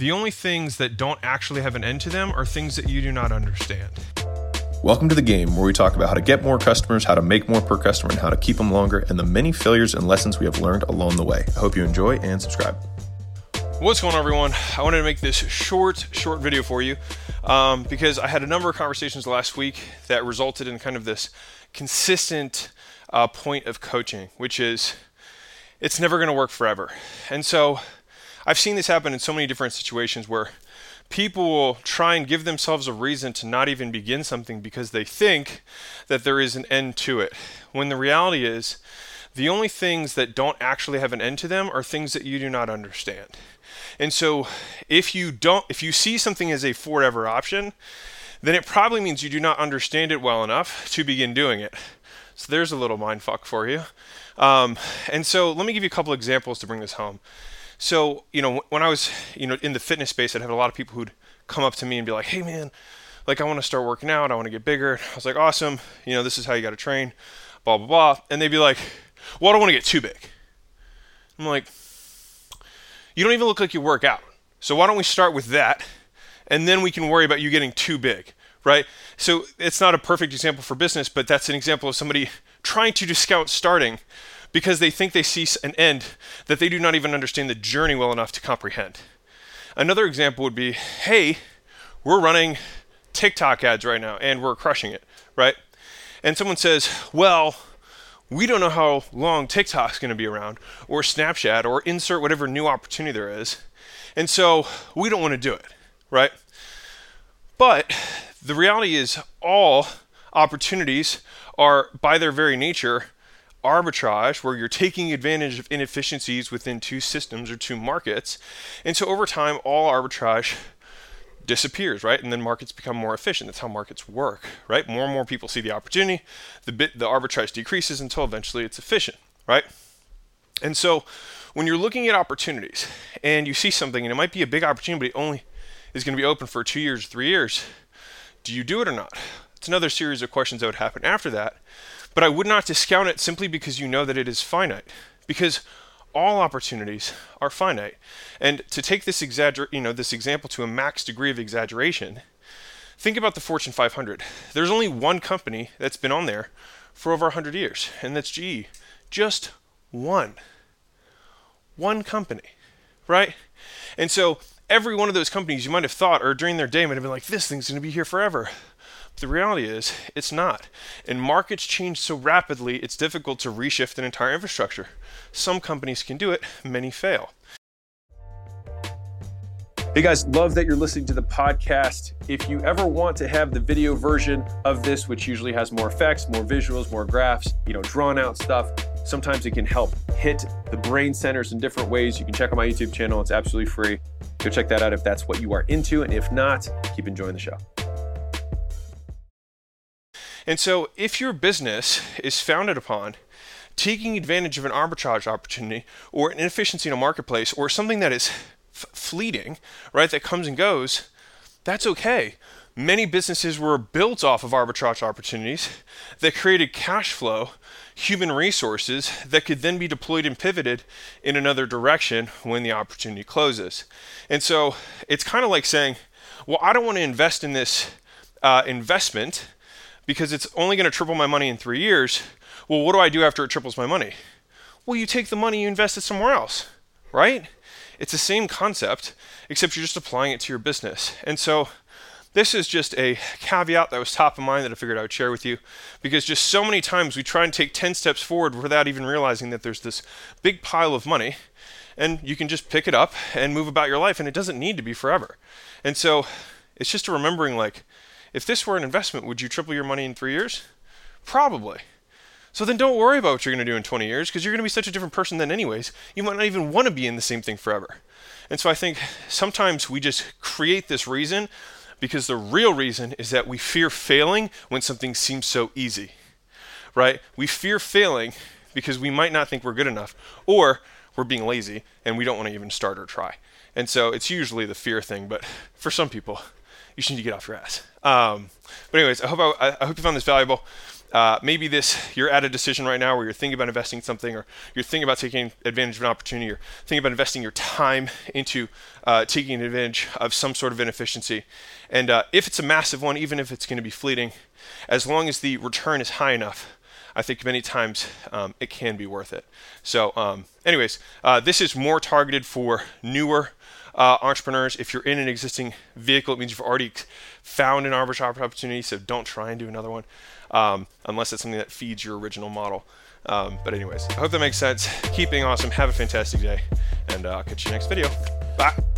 The only things that don't actually have an end to them are things that you do not understand. Welcome to the game where we talk about how to get more customers, how to make more per customer, and how to keep them longer, and the many failures and lessons we have learned along the way. I hope you enjoy and subscribe. What's going on, everyone? I wanted to make this short, short video for you um, because I had a number of conversations last week that resulted in kind of this consistent uh, point of coaching, which is it's never going to work forever. And so I've seen this happen in so many different situations where people will try and give themselves a reason to not even begin something because they think that there is an end to it. When the reality is, the only things that don't actually have an end to them are things that you do not understand. And so if you don't if you see something as a forever option, then it probably means you do not understand it well enough to begin doing it. So there's a little mind fuck for you. Um, and so let me give you a couple examples to bring this home. So, you know, when I was, you know, in the fitness space, I'd have a lot of people who'd come up to me and be like, hey, man, like, I want to start working out. I want to get bigger. I was like, awesome. You know, this is how you got to train, blah, blah, blah. And they'd be like, well, I don't want to get too big. I'm like, you don't even look like you work out. So why don't we start with that? And then we can worry about you getting too big, right? So it's not a perfect example for business, but that's an example of somebody trying to discount starting because they think they see an end that they do not even understand the journey well enough to comprehend. Another example would be hey, we're running TikTok ads right now and we're crushing it, right? And someone says, well, we don't know how long TikTok's going to be around, or Snapchat, or insert whatever new opportunity there is. And so we don't want to do it, right? But the reality is, all opportunities are, by their very nature, arbitrage where you're taking advantage of inefficiencies within two systems or two markets. And so over time, all arbitrage disappears, right? And then markets become more efficient. That's how markets work, right? More and more people see the opportunity, the bit the arbitrage decreases until eventually it's efficient, right? And so when you're looking at opportunities and you see something and it might be a big opportunity, but it only is going to be open for two years, three years, do you do it or not? It's another series of questions that would happen after that. But I would not discount it simply because you know that it is finite. Because all opportunities are finite. And to take this exagger- you know, this example to a max degree of exaggeration, think about the Fortune 500. There's only one company that's been on there for over 100 years, and that's GE. Just one. One company, right? And so every one of those companies you might have thought, or during their day, might have been like, this thing's going to be here forever. The reality is, it's not. And markets change so rapidly, it's difficult to reshift an entire infrastructure. Some companies can do it, many fail. Hey guys, love that you're listening to the podcast. If you ever want to have the video version of this, which usually has more effects, more visuals, more graphs, you know, drawn out stuff, sometimes it can help hit the brain centers in different ways. You can check out my YouTube channel, it's absolutely free. Go check that out if that's what you are into. And if not, keep enjoying the show. And so, if your business is founded upon taking advantage of an arbitrage opportunity or an inefficiency in a marketplace or something that is f- fleeting, right, that comes and goes, that's okay. Many businesses were built off of arbitrage opportunities that created cash flow, human resources that could then be deployed and pivoted in another direction when the opportunity closes. And so it's kind of like saying, well, I don't want to invest in this uh, investment because it's only going to triple my money in three years. Well, what do I do after it triples my money? Well, you take the money, you invest it somewhere else, right? It's the same concept, except you're just applying it to your business. And so, this is just a caveat that was top of mind that I figured I would share with you because just so many times we try and take 10 steps forward without even realizing that there's this big pile of money and you can just pick it up and move about your life and it doesn't need to be forever. And so it's just a remembering like if this were an investment, would you triple your money in three years? Probably. So then don't worry about what you're going to do in 20 years because you're going to be such a different person then, anyways. You might not even want to be in the same thing forever. And so I think sometimes we just create this reason because the real reason is that we fear failing when something seems so easy, right? We fear failing because we might not think we're good enough or we're being lazy and we don't want to even start or try. And so it's usually the fear thing, but for some people, you should need to get off your ass. Um, but anyways, I hope I, I, hope you found this valuable. uh, maybe this you're at a decision right now where you're thinking about investing something or you're thinking about taking advantage of an opportunity or thinking about investing your time into uh, taking advantage of some sort of inefficiency and uh, if it's a massive one even if it's going to be fleeting as long as the return is high enough I think many times um, it can be worth it. So, um, anyways, uh, this is more targeted for newer uh, entrepreneurs. If you're in an existing vehicle, it means you've already found an arbitrage opportunity. So don't try and do another one um, unless it's something that feeds your original model. Um, but anyways, I hope that makes sense. Keep being awesome. Have a fantastic day, and uh, I'll catch you next video. Bye.